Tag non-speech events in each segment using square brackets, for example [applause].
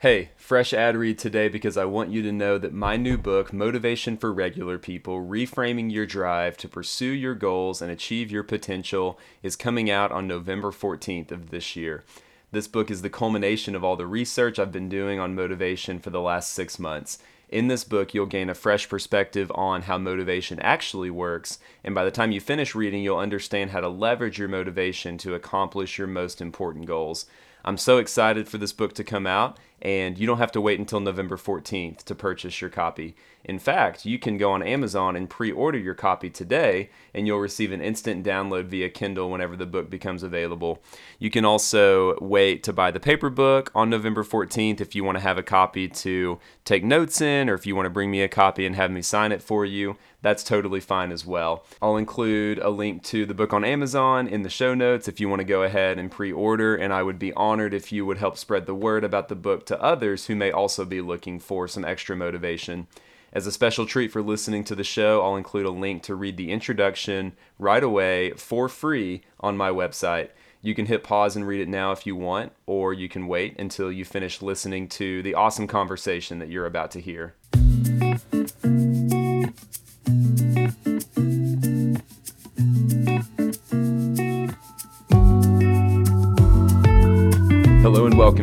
Hey, fresh ad read today because I want you to know that my new book, Motivation for Regular People Reframing Your Drive to Pursue Your Goals and Achieve Your Potential, is coming out on November 14th of this year. This book is the culmination of all the research I've been doing on motivation for the last six months. In this book, you'll gain a fresh perspective on how motivation actually works, and by the time you finish reading, you'll understand how to leverage your motivation to accomplish your most important goals. I'm so excited for this book to come out, and you don't have to wait until November 14th to purchase your copy. In fact, you can go on Amazon and pre order your copy today, and you'll receive an instant download via Kindle whenever the book becomes available. You can also wait to buy the paper book on November 14th if you want to have a copy to take notes in, or if you want to bring me a copy and have me sign it for you. That's totally fine as well. I'll include a link to the book on Amazon in the show notes if you want to go ahead and pre order, and I would be honored if you would help spread the word about the book to others who may also be looking for some extra motivation. As a special treat for listening to the show, I'll include a link to read the introduction right away for free on my website. You can hit pause and read it now if you want, or you can wait until you finish listening to the awesome conversation that you're about to hear.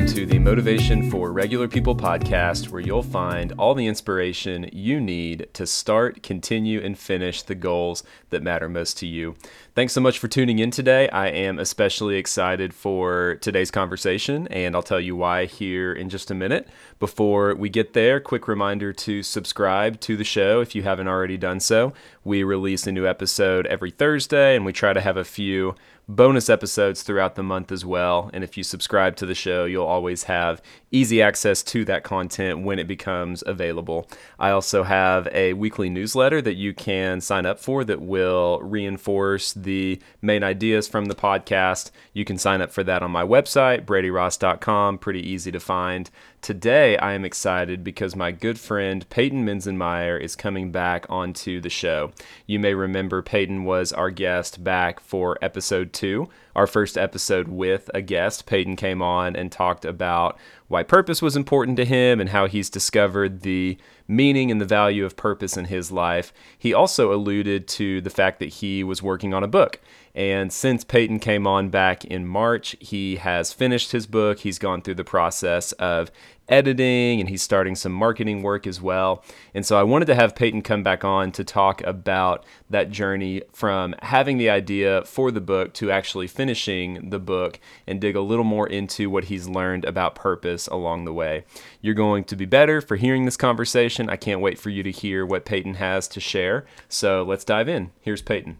To the Motivation for Regular People podcast, where you'll find all the inspiration you need to start, continue, and finish the goals that matter most to you. Thanks so much for tuning in today. I am especially excited for today's conversation, and I'll tell you why here in just a minute. Before we get there, quick reminder to subscribe to the show if you haven't already done so. We release a new episode every Thursday, and we try to have a few bonus episodes throughout the month as well. And if you subscribe to the show, you'll always have easy access to that content when it becomes available. I also have a weekly newsletter that you can sign up for that will reinforce the main ideas from the podcast. You can sign up for that on my website, bradyross.com. Pretty easy to find. Today, I am excited because my good friend Payton Minzenmayer is coming back onto the show. You may remember Payton was our guest back for episode two, our first episode with a guest. Payton came on and talked about why purpose was important to him and how he's discovered the meaning and the value of purpose in his life. He also alluded to the fact that he was working on a book. And since Payton came on back in March, he has finished his book. He's gone through the process of editing and he's starting some marketing work as well. And so I wanted to have Payton come back on to talk about that journey from having the idea for the book to actually finishing the book and dig a little more into what he's learned about purpose along the way. You're going to be better for hearing this conversation. I can't wait for you to hear what Payton has to share. So let's dive in. Here's Payton.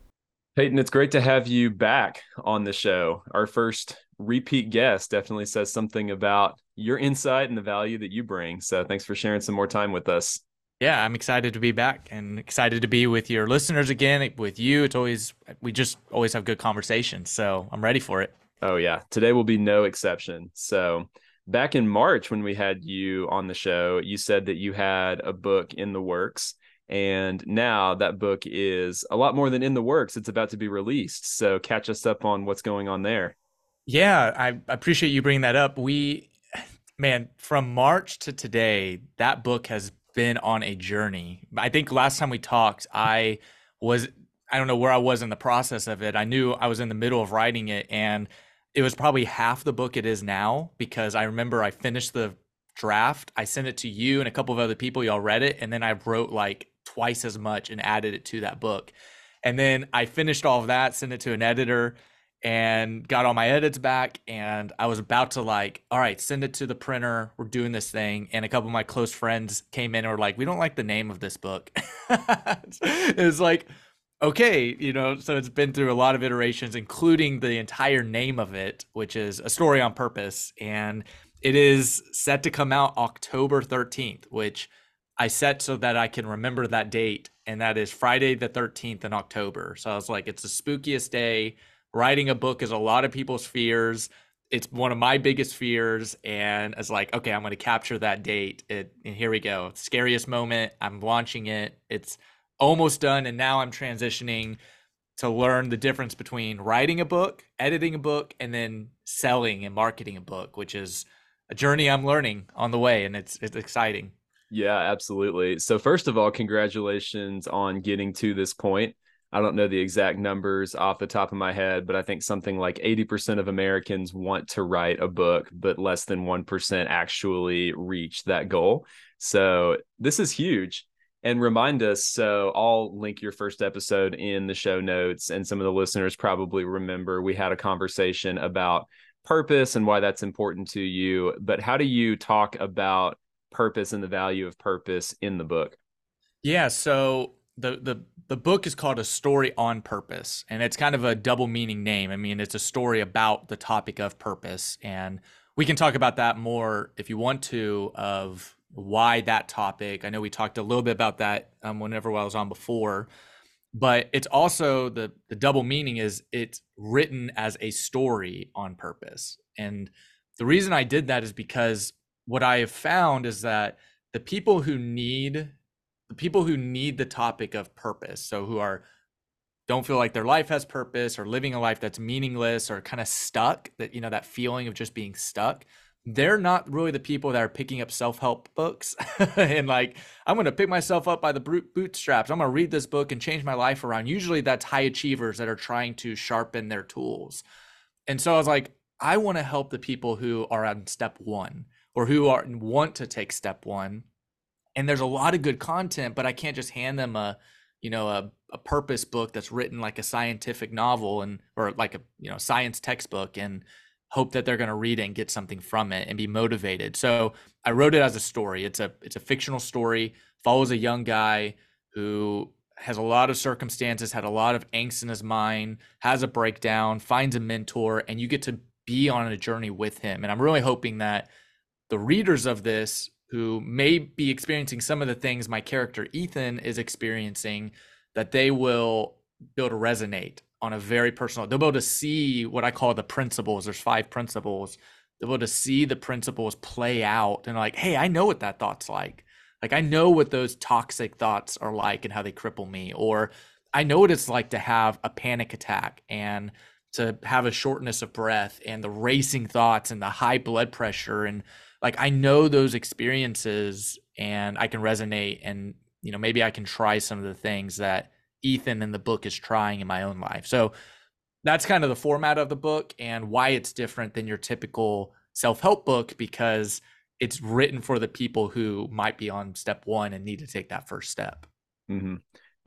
Payton, it's great to have you back on the show. Our first repeat guest definitely says something about your insight and the value that you bring. So thanks for sharing some more time with us. Yeah, I'm excited to be back and excited to be with your listeners again. With you, it's always we just always have good conversations. So I'm ready for it. Oh yeah, today will be no exception. So back in March when we had you on the show, you said that you had a book in the works. And now that book is a lot more than in the works. It's about to be released. So catch us up on what's going on there. Yeah, I appreciate you bringing that up. We, man, from March to today, that book has been on a journey. I think last time we talked, I was, I don't know where I was in the process of it. I knew I was in the middle of writing it and it was probably half the book it is now because I remember I finished the draft. I sent it to you and a couple of other people. Y'all read it. And then I wrote like twice as much and added it to that book. And then I finished all of that, sent it to an editor and got all my edits back and I was about to like, all right, send it to the printer. We're doing this thing. And a couple of my close friends came in and were like, we don't like the name of this book. [laughs] it was like, okay, you know, so it's been through a lot of iterations, including the entire name of it, which is A Story on Purpose. And it is set to come out October 13th, which I set so that I can remember that date. And that is Friday the 13th in October. So I was like, it's the spookiest day writing a book is a lot of people's fears. It's one of my biggest fears, and it's like, okay, I'm going to capture that date. It, and here we go. Scariest moment. I'm launching it. It's almost done, and now I'm transitioning to learn the difference between writing a book, editing a book, and then selling and marketing a book, which is a journey I'm learning on the way, and it's it's exciting. Yeah, absolutely. So first of all, congratulations on getting to this point. I don't know the exact numbers off the top of my head, but I think something like 80% of Americans want to write a book, but less than 1% actually reach that goal. So this is huge. And remind us so I'll link your first episode in the show notes. And some of the listeners probably remember we had a conversation about purpose and why that's important to you. But how do you talk about purpose and the value of purpose in the book? Yeah. So the the the book is called a story on purpose and it's kind of a double meaning name i mean it's a story about the topic of purpose and we can talk about that more if you want to of why that topic i know we talked a little bit about that um, whenever i was on before but it's also the the double meaning is it's written as a story on purpose and the reason i did that is because what i have found is that the people who need the people who need the topic of purpose, so who are don't feel like their life has purpose or living a life that's meaningless or kind of stuck, that you know that feeling of just being stuck, they're not really the people that are picking up self-help books [laughs] and like i'm going to pick myself up by the bootstraps. I'm going to read this book and change my life around. Usually that's high achievers that are trying to sharpen their tools. And so i was like i want to help the people who are on step one or who are want to take step one. And there's a lot of good content but i can't just hand them a you know a, a purpose book that's written like a scientific novel and or like a you know science textbook and hope that they're going to read it and get something from it and be motivated. So i wrote it as a story. It's a it's a fictional story follows a young guy who has a lot of circumstances had a lot of angst in his mind has a breakdown finds a mentor and you get to be on a journey with him. And i'm really hoping that the readers of this who may be experiencing some of the things my character Ethan is experiencing, that they will be able to resonate on a very personal. They'll be able to see what I call the principles. There's five principles. They'll be able to see the principles play out and like, hey, I know what that thought's like. Like I know what those toxic thoughts are like and how they cripple me. Or I know what it's like to have a panic attack and to have a shortness of breath and the racing thoughts and the high blood pressure and like I know those experiences and I can resonate and you know maybe I can try some of the things that Ethan in the book is trying in my own life. So that's kind of the format of the book and why it's different than your typical self-help book because it's written for the people who might be on step 1 and need to take that first step. Mm-hmm.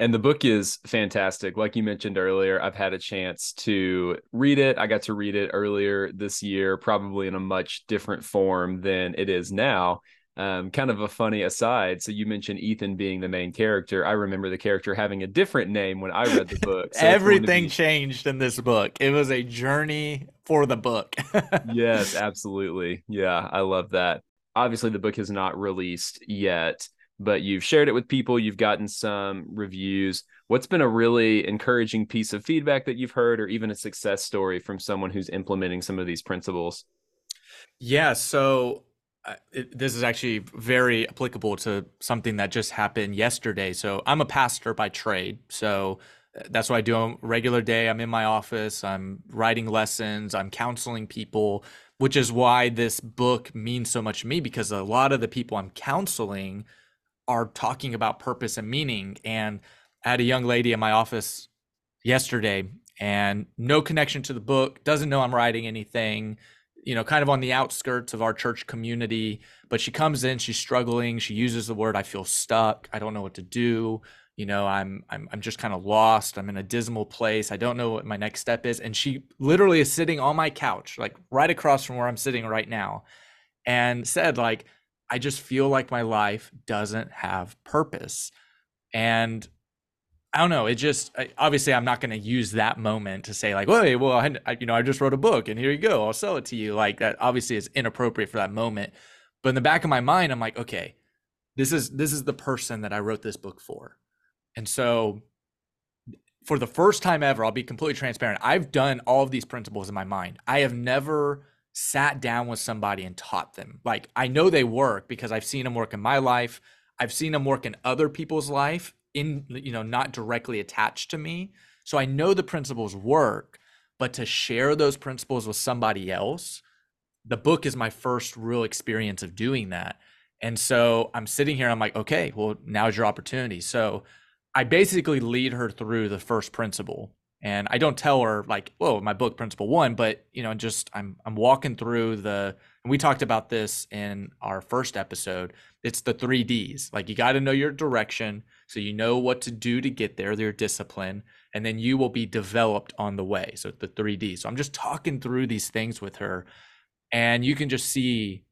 And the book is fantastic. Like you mentioned earlier, I've had a chance to read it. I got to read it earlier this year, probably in a much different form than it is now. Um, kind of a funny aside. So you mentioned Ethan being the main character. I remember the character having a different name when I read the [laughs] book. So Everything be... changed in this book. It was a journey for the book. [laughs] yes, absolutely. Yeah, I love that. Obviously, the book is not released yet but you've shared it with people, you've gotten some reviews. What's been a really encouraging piece of feedback that you've heard, or even a success story from someone who's implementing some of these principles? Yeah, so uh, it, this is actually very applicable to something that just happened yesterday. So I'm a pastor by trade. So uh, that's what I do on a regular day. I'm in my office, I'm writing lessons, I'm counseling people, which is why this book means so much to me because a lot of the people I'm counseling are talking about purpose and meaning. And I had a young lady in my office yesterday and no connection to the book, doesn't know I'm writing anything, you know, kind of on the outskirts of our church community. But she comes in, she's struggling. She uses the word, I feel stuck. I don't know what to do. You know, I'm I'm I'm just kind of lost. I'm in a dismal place. I don't know what my next step is. And she literally is sitting on my couch, like right across from where I'm sitting right now, and said, like, I just feel like my life doesn't have purpose. And I don't know. It just obviously I'm not going to use that moment to say like, "Well, well, I, you know, I just wrote a book and here you go. I'll sell it to you." Like that obviously is inappropriate for that moment. But in the back of my mind, I'm like, "Okay, this is this is the person that I wrote this book for." And so for the first time ever, I'll be completely transparent. I've done all of these principles in my mind. I have never sat down with somebody and taught them. Like I know they work because I've seen them work in my life. I've seen them work in other people's life in you know not directly attached to me. So I know the principles work, but to share those principles with somebody else, the book is my first real experience of doing that. And so I'm sitting here, I'm like, okay, well, now's your opportunity. So I basically lead her through the first principle. And I don't tell her like, whoa, my book principle one, but you know, just I'm I'm walking through the and we talked about this in our first episode. It's the three D's. Like you got to know your direction so you know what to do to get there, their discipline, and then you will be developed on the way. So the three D's. So I'm just talking through these things with her, and you can just see,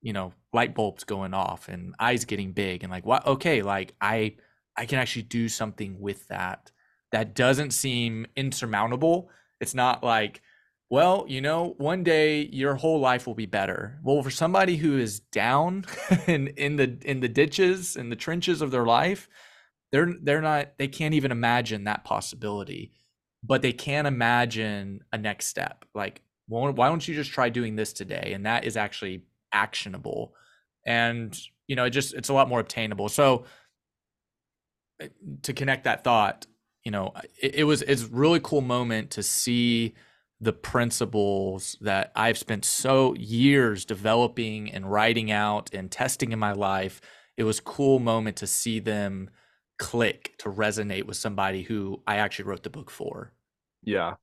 you know, light bulbs going off and eyes getting big and like, what? Okay, like I I can actually do something with that that doesn't seem insurmountable. It's not like, well, you know, one day your whole life will be better. Well, for somebody who is down [laughs] in, in the in the ditches in the trenches of their life, they're they're not they can't even imagine that possibility. But they can imagine a next step. Like, why don't you just try doing this today? And that is actually actionable. And you know, it just it's a lot more obtainable. So eh, to connect that thought, you know, it, it was it's really cool moment to see the principles that I've spent so years developing and writing out and testing in my life. It was cool moment to see them click to resonate with somebody who I actually wrote the book for. Yeah.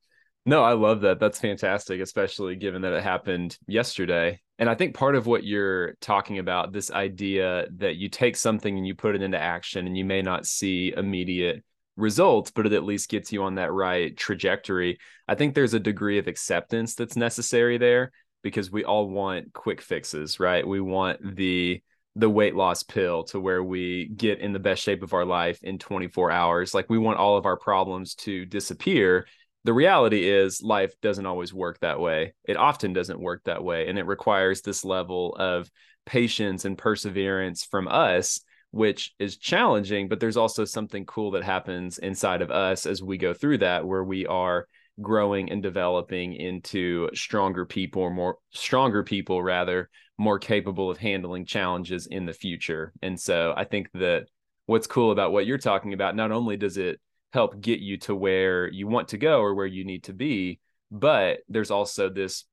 No, I love that. That's fantastic, especially given that it happened yesterday. And I think part of what you're talking about, this idea that you take something and you put it into action and you may not see immediate results, but it at least gets you on that right trajectory. I think there's a degree of acceptance that's necessary there because we all want quick fixes, right? We want the the weight loss pill to where we get in the best shape of our life in 24 hours. Like we want all of our problems to disappear. The reality is life doesn't always work that way. It often doesn't work that way and it requires this level of patience and perseverance from us which is challenging, but there's also something cool that happens inside of us as we go through that, where we are growing and developing into stronger people, more stronger people, rather, more capable of handling challenges in the future. And so I think that what's cool about what you're talking about, not only does it help get you to where you want to go or where you need to be, but there's also this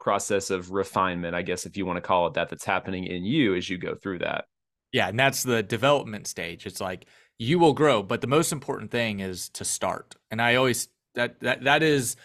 process of refinement, I guess, if you want to call it that, that's happening in you as you go through that. Yeah, and that's the development stage. It's like you will grow, but the most important thing is to start. And I always that that that is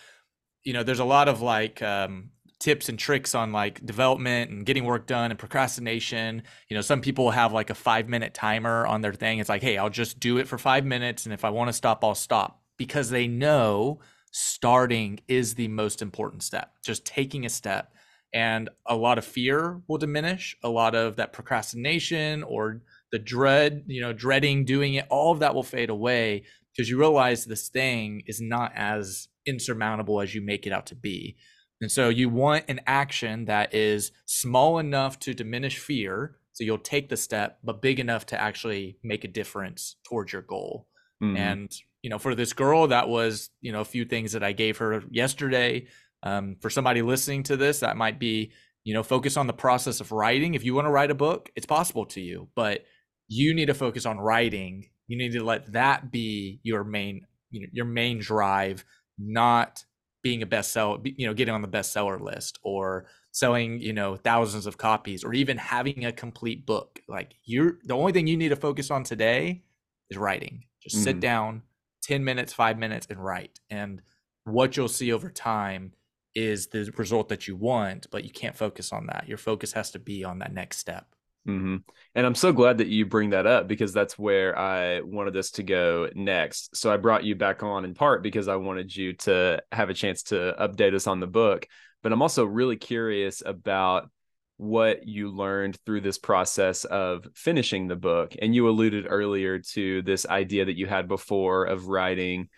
you know, there's a lot of like um tips and tricks on like development and getting work done and procrastination. You know, some people have like a 5-minute timer on their thing. It's like, "Hey, I'll just do it for 5 minutes and if I want to stop, I'll stop." Because they know starting is the most important step. Just taking a step and a lot of fear will diminish. A lot of that procrastination or the dread you know dreading doing it all of that will fade away because you realize this thing is not as insurmountable as you make it out to be. And so you want an action that is small enough to diminish fear so you'll take the step but big enough to actually make a difference towards your goal. Mm-hmm. and you know for this girl that was you know a few things that i gave her yesterday um, for somebody listening to this, that might be, you know, focus on the process of writing. If you want to write a book, it's possible to you, but you need to focus on writing. You need to let that be your main, you know, your main drive, not being a bestseller, you know, getting on the bestseller list or selling, you know, thousands of copies or even having a complete book. Like you're the only thing you need to focus on today is writing. Just mm-hmm. sit down 10 minutes, five minutes and write. And what you'll see over time is the result that you want, but you can't focus on that. Your focus has to be on that next step. Mm-hmm. And I'm so glad that you bring that up because that's where I wanted us to go next. So I brought you back on in part because I wanted you to have a chance to update us on the book. But I'm also really curious about what you learned through this process of finishing the book. And you alluded earlier to this idea that you had before of writing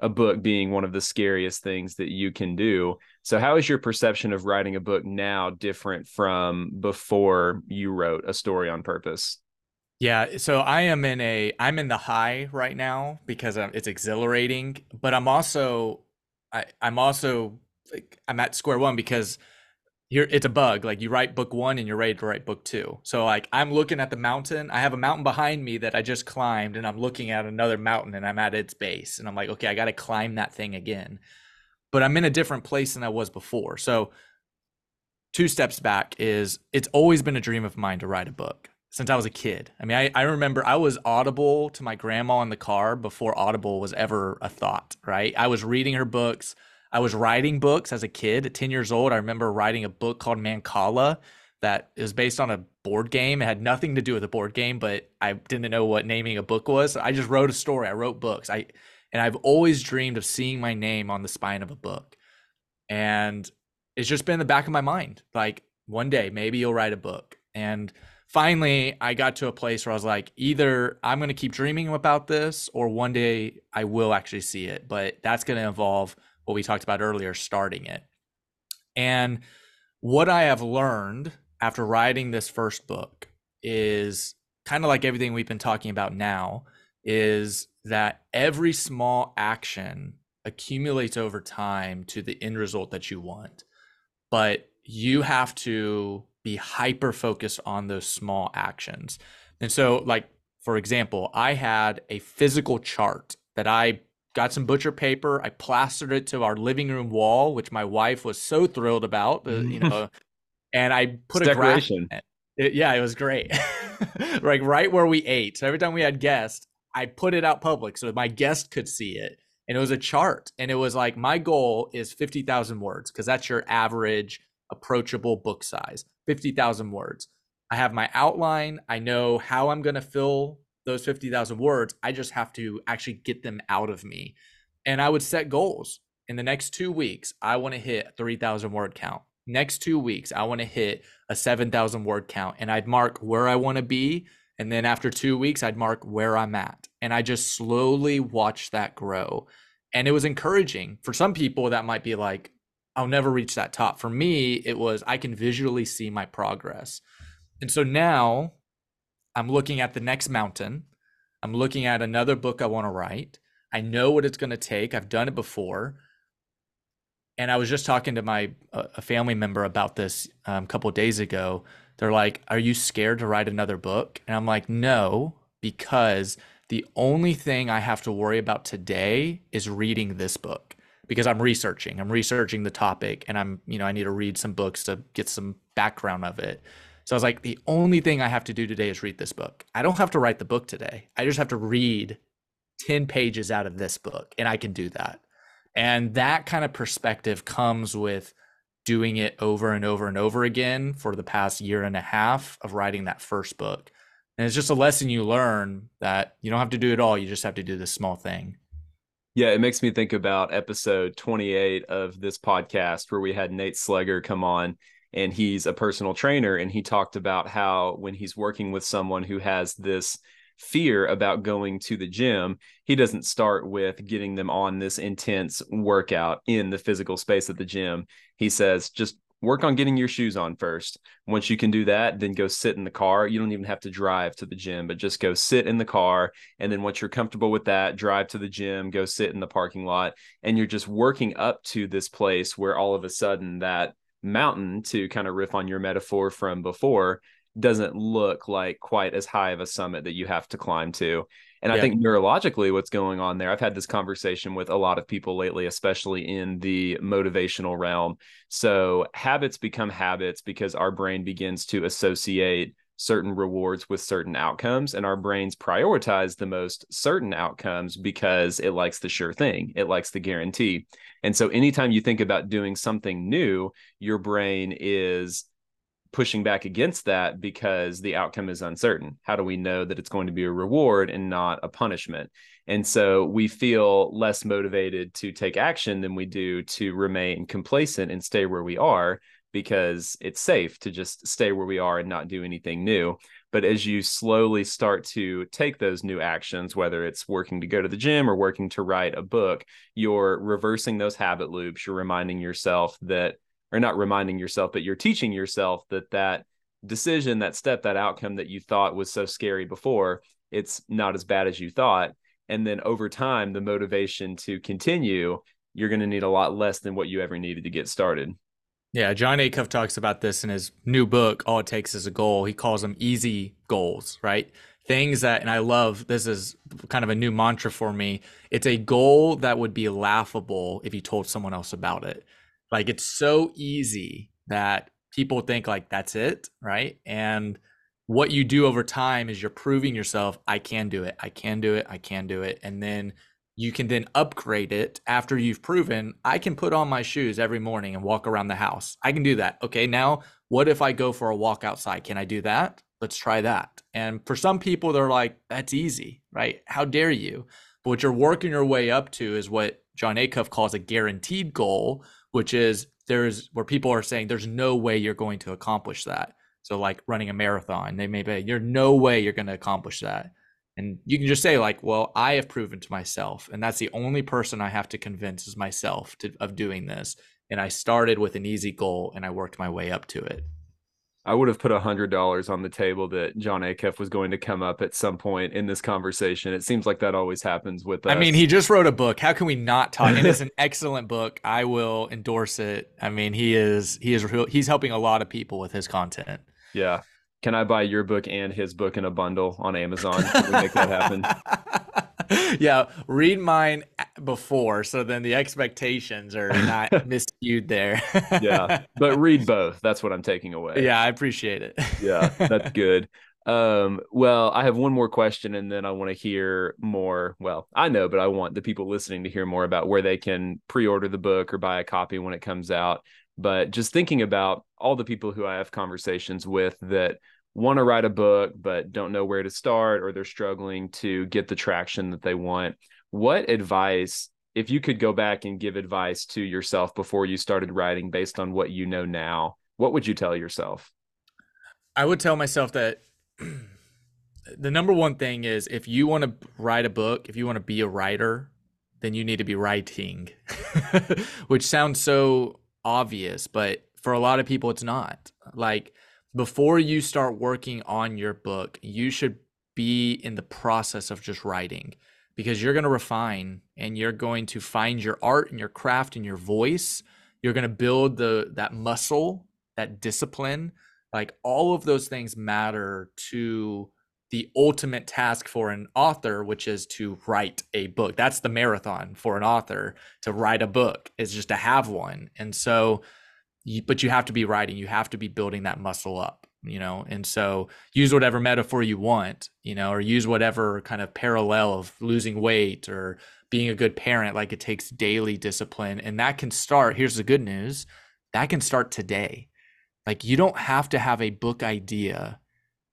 a book being one of the scariest things that you can do. So, how is your perception of writing a book now different from before you wrote a story on purpose? Yeah, so I am in a I'm in the high right now because it's exhilarating, but I'm also I I'm also like I'm at square one because here it's a bug like you write book one and you're ready to write book two so like i'm looking at the mountain i have a mountain behind me that i just climbed and i'm looking at another mountain and i'm at its base and i'm like okay i got to climb that thing again but i'm in a different place than i was before so two steps back is it's always been a dream of mine to write a book since I was a kid. I mean, I, I remember I was audible to my grandma in the car before Audible was ever a thought, right? I was reading her books. I was writing books as a kid. At 10 years old, I remember writing a book called Mancala that is based on a board game. It had nothing to do with a board game, but I didn't know what naming a book was. I just wrote a story. I wrote books. I and I've always dreamed of seeing my name on the spine of a book. And it's just been in the back of my mind. Like one day, maybe you'll write a book. And finally, I got to a place where I was like, either I'm going to keep dreaming about this or one day I will actually see it. But that's going to involve what we talked about earlier, starting it. And what I have learned after writing this first book is kind of like everything we've been talking about now is that every small action accumulates over time to the end result that you want but you have to be hyper focused on those small actions. And so, like, for example, I had a physical chart that I got some butcher paper. I plastered it to our living room wall, which my wife was so thrilled about, uh, you know, [laughs] and I put it's a decoration. graph. It, yeah, it was great. [laughs] like right where we ate. So every time we had guests, I put it out public so my guest could see it and it was a chart and it was like my goal is 50,000 words because that's your average approachable book size 50,000 words i have my outline i know how i'm going to fill those 50,000 words i just have to actually get them out of me and i would set goals in the next 2 weeks i want to hit 3,000 word count next 2 weeks i want to hit a 7,000 word count and i'd mark where i want to be and then after two weeks, I'd mark where I'm at. And I just slowly watched that grow. And it was encouraging. For some people, that might be like, I'll never reach that top. For me, it was, I can visually see my progress. And so now I'm looking at the next mountain. I'm looking at another book I want to write. I know what it's going to take. I've done it before. And I was just talking to my a family member about this um, a couple days ago they're like, Are you scared to write another book? And I'm like, No, because the only thing I have to worry about today is reading this book because I'm researching. I'm researching the topic and I'm, you know, I need to read some books to get some background of it. So I was like, the only thing I have to do today is read this book. I don't have to write the book today. I just have to read 10 pages out of this book and I can do that. And that kind of perspective comes with doing it over and over and over again for the past year and a half of writing that first book. And it's just a lesson you learn that you don't have to do it all. You just have to do this small thing. Yeah, it makes me think about episode 28 of this podcast where we had Nate Slegger come on and he's a personal trainer and he talked about how when he's working with someone who has this fear about going to the gym, he doesn't start with getting them on this intense workout in the physical space of the gym. He says, just work on getting your shoes on first. Once you can do that, then go sit in the car. You don't even have to drive to the gym, but just go sit in the car. And then once you're comfortable with that, drive to the gym, go sit in the parking lot. And you're just working up to this place where all of a sudden that mountain, to kind of riff on your metaphor from before, doesn't look like quite as high of a summit that you have to climb to. And yeah. I think neurologically, what's going on there, I've had this conversation with a lot of people lately, especially in the motivational realm. So habits become habits because our brain begins to associate certain rewards with certain outcomes and our brains prioritize the most certain outcomes because it likes the sure thing it likes the guarantee and so anytime you think about doing something new your brain is pushing back against that because the outcome is uncertain. How do we know that it's going to be a reward and not a punishment? And so we feel less motivated to take action than we do to remain complacent and stay where we are because it's safe to just stay where we are and not do anything new. But as you slowly start to take those new actions, whether it's working to go to the gym or working to write a book, you're reversing those habit loops. You're reminding yourself that or not reminding yourself, but you're teaching yourself that that decision, that step, that outcome that you thought was so scary before, it's not as bad as you thought. And then over time, the motivation to continue, you're going to need a lot less than what you ever needed to get started. Yeah, Jon Acuff talks about this in his new book, All It Takes is a Goal. He calls them easy goals, right? Things that, and I love this is kind of a new mantra for me. It's a goal that would be laughable if you told someone else about it. Like it's so easy that people think like that's it, right? And what you do over time is you're proving yourself, I can do it, I can do it, I can do it. And then you can then upgrade it after you've proven I can put on my shoes every morning and walk around the house. I can do that. Okay, now what if I go for a walk outside? Can I do that? Let's try that. And for some people, they're like, that's easy, right? How dare you? But what you're working your way up to is what Jon Acuff calls a guaranteed goal, which is there's where people are saying there's no way you're going to accomplish that. So like running a marathon, they may be, you're no way you're going to accomplish that. And you can just say like, well, I have proven to myself, and that's the only person I have to convince is myself to, of doing this. And I started with an easy goal and I worked my way up to it. I would have put a hundred dollars on the table that Jon Acuff was going to come up at some point in this conversation. It seems like that always happens with us. I mean, he just wrote a book. How can we not talk? And it's an [laughs] excellent book. I will endorse it. I mean, he is he is he's helping a lot of people with his content. Yeah. Can I buy your book and his book in a bundle on Amazon? Can we make that happen? [laughs] yeah, read mine before, so then the expectations are not [laughs] miscued there. yeah, but [laughs] read both. That's what I'm taking away. Yeah, I appreciate it. yeah, that's good. Um, well, I have one more question, and then I want to hear more. Well, I know, but I want the people listening to hear more about where they can pre-order the book or buy a copy when it comes out. But just thinking about all the people who I have conversations with that want to write a book but don't know where to start or they're struggling to get the traction that they want. What advice if you could go back and give advice to yourself before you started writing based on what you know now what would you tell yourself? I would tell myself that [clears throat] the number one thing is if you want to write a book if you want to be a writer then you need to be writing [laughs] which sounds so obvious but for a lot of people it's not. Like before you start working on your book, you should be in the process of just writing because you're going to refine and you're going to find your art and your craft and your voice. You're going to build the that muscle, that discipline. Like all of those things matter to the ultimate task for an author, which is to write a book. That's the marathon for an author to write a book is just to have one. And so you, but you have to be writing you have to be building that muscle up you know? And so use whatever metaphor you want you know or use whatever kind of parallel of losing weight or being a good parent like it takes daily discipline and that can start here's the good news that can start today. Like you don't have to have a book idea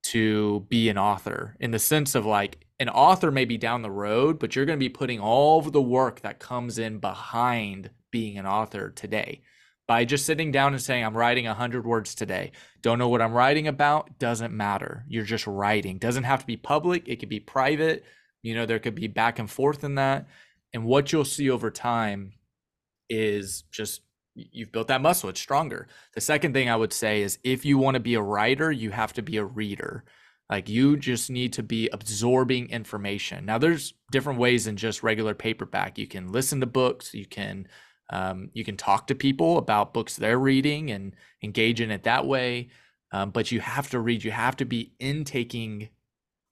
to be an author in the sense of like an author may be down the road but you're going to be putting all the work that comes in behind being an author today by just sitting down and saying i'm writing 100 words today. Don't know what i'm writing about doesn't matter. You're just writing. Doesn't have to be public. It could be private. You know there could be back and forth in that. And what you'll see over time is just you've built that muscle. It's stronger. The second thing i would say is if you want to be a writer you have to be a reader. Like you just need to be absorbing information. Now there's different ways than just regular paperback. You can listen to books. You can um, you can talk to people about books they're reading and engage in it that way. Um, but you have to read, you have to be intaking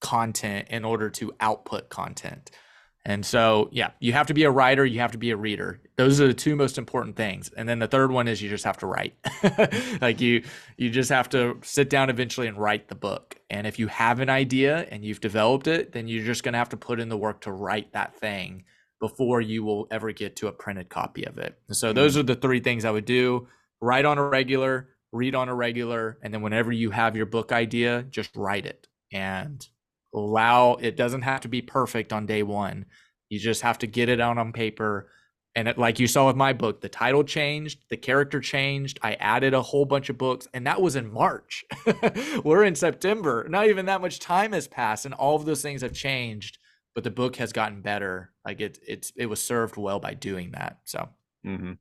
content in order to output content. And so, yeah, you have to be a writer, you have to be a reader. Those are the two most important things. And then the third one is you just have to write. [laughs] like you you just have to sit down eventually and write the book. And if you have an idea and you've developed it, then you're just going to have to put in the work to write that thing before you will ever get to a printed copy of it. So those mm-hmm. are the three things I would do. Write on a regular, read on a regular, and then whenever you have your book idea, just write it and allow it doesn't have to be perfect on day 1. You just have to get it out on paper. And it, like you saw with my book, the title changed, the character changed. I added a whole bunch of books, and that was in March. [laughs] We're in September. Not even that much time has passed, and all of those things have changed but the book has gotten better. Like it, it's it was served well by doing that. So. Mm-hmm.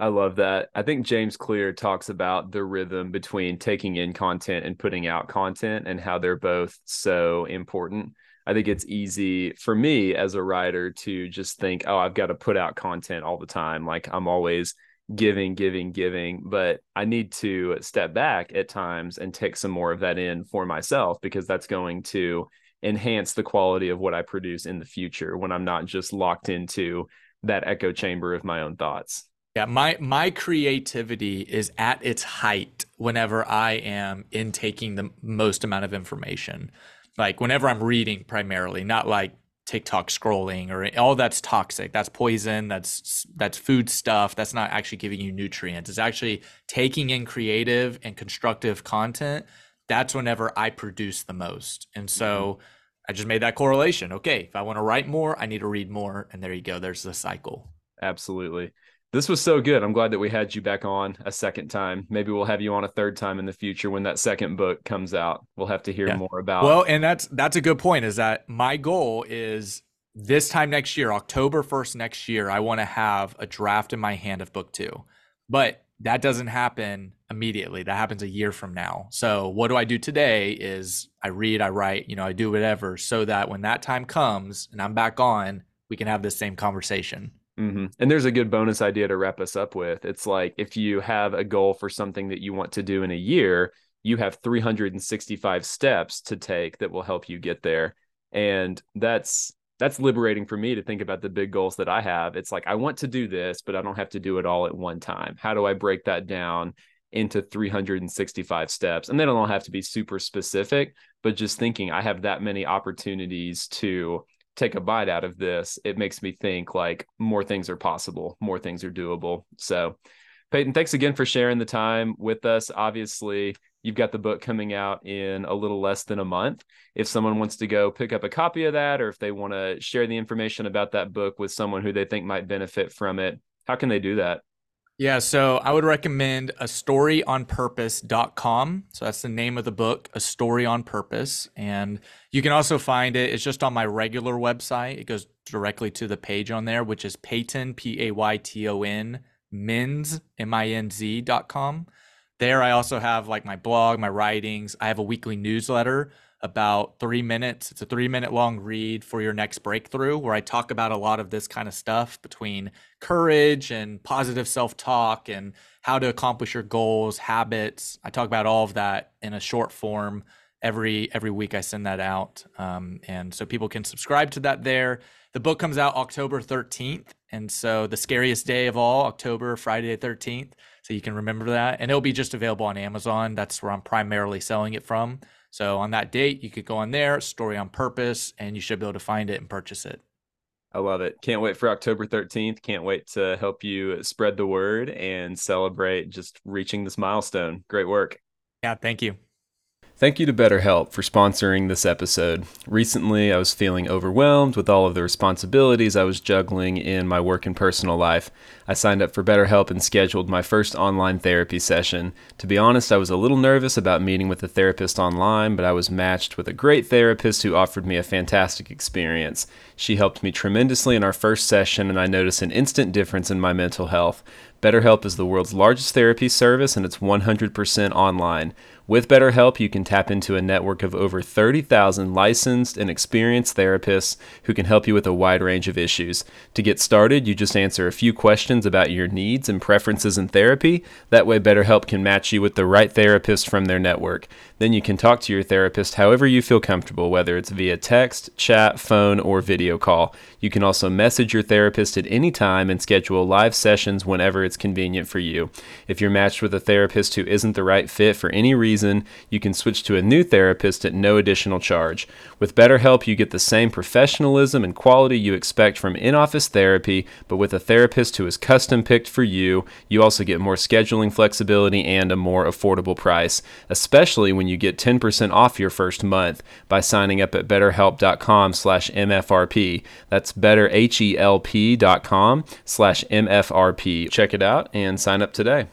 I love that. I think James Clear talks about the rhythm between taking in content and putting out content and how they're both so important. I think it's easy for me as a writer to just think, oh, I've got to put out content all the time. Like I'm always giving, giving, giving. But I need to step back at times and take some more of that in for myself because that's going to enhance the quality of what I produce in the future when I'm not just locked into that echo chamber of my own thoughts. Yeah, my my creativity is at its height whenever I am intaking the most amount of information. Like whenever I'm reading primarily, not like TikTok scrolling or all that's toxic. That's poison. That's that's food stuff. That's not actually giving you nutrients. It's actually taking in creative and constructive content. That's whenever I produce the most. And so mm-hmm. I just made that correlation. Okay, if I want to write more, I need to read more. And there you go. There's the cycle. Absolutely. This was so good. I'm glad that we had you back on a second time. Maybe we'll have you on a third time in the future when that second book comes out. We'll have to hear yeah. more about. Well, and that's that's a good point. Is that my goal is this time next year, October 1st next year, I want to have a draft in my hand of book two. But that doesn't happen immediately. That happens a year from now. So what do I do today is I read, I write, you know, I do whatever so that when that time comes and I'm back on, we can have this same conversation. Mm-hmm. And there's a good bonus idea to wrap us up with. It's like if you have a goal for something that you want to do in a year, you have 365 steps to take that will help you get there. And that's that's liberating for me to think about the big goals that I have. It's like I want to do this, but I don't have to do it all at one time. How do I break that down into 365 steps? And they don't have to be super specific, but just thinking I have that many opportunities to take a bite out of this, it makes me think like more things are possible, more things are doable. So, Payton, thanks again for sharing the time with us. Obviously, you've got the book coming out in a little less than a month. If someone wants to go pick up a copy of that, or if they want to share the information about that book with someone who they think might benefit from it, how can they do that? Yeah, so I would recommend a storyonpurpose.com. So that's the name of the book, A Story on Purpose. And you can also find it, it's just on my regular website. It goes directly to the page on there, which is Payton, P A Y T O N, Minz, M I N Z.com. There, I also have like my blog, my writings. I have a weekly newsletter about three minutes. It's a three minute long read for your next breakthrough, where I talk about a lot of this kind of stuff between courage and positive self talk and how to accomplish your goals, habits. I talk about all of that in a short form every every week. I send that out, um, and so people can subscribe to that there. The book comes out October 13th, and so the scariest day of all, October Friday 13th. So you can remember that, and it'll be just available on Amazon. That's where I'm primarily selling it from. So on that date, you could go on there, Story on Purpose, and you should be able to find it and purchase it. I love it. Can't wait for October 13th. Can't wait to help you spread the word and celebrate just reaching this milestone. Great work. Yeah, thank you. Thank you to BetterHelp for sponsoring this episode. Recently, I was feeling overwhelmed with all of the responsibilities I was juggling in my work and personal life. I signed up for BetterHelp and scheduled my first online therapy session. To be honest, I was a little nervous about meeting with a therapist online, but I was matched with a great therapist who offered me a fantastic experience. She helped me tremendously in our first session, and I noticed an instant difference in my mental health. BetterHelp is the world's largest therapy service, and it's 100% online. With BetterHelp, you can tap into a network of over 30,000 licensed and experienced therapists who can help you with a wide range of issues. To get started, you just answer a few questions about your needs and preferences in therapy. That way, BetterHelp can match you with the right therapist from their network. Then you can talk to your therapist however you feel comfortable, whether it's via text, chat, phone, or video call. You can also message your therapist at any time and schedule live sessions whenever it's convenient for you. If you're matched with a therapist who isn't the right fit for any reason, you can switch to a new therapist at no additional charge. With BetterHelp, you get the same professionalism and quality you expect from in office therapy, but with a therapist who is custom picked for you. You also get more scheduling flexibility and a more affordable price, especially when you get 10% off your first month by signing up at betterhelp.com slash MFRP. That's betterhelp.com slash MFRP. Check it out and sign up today.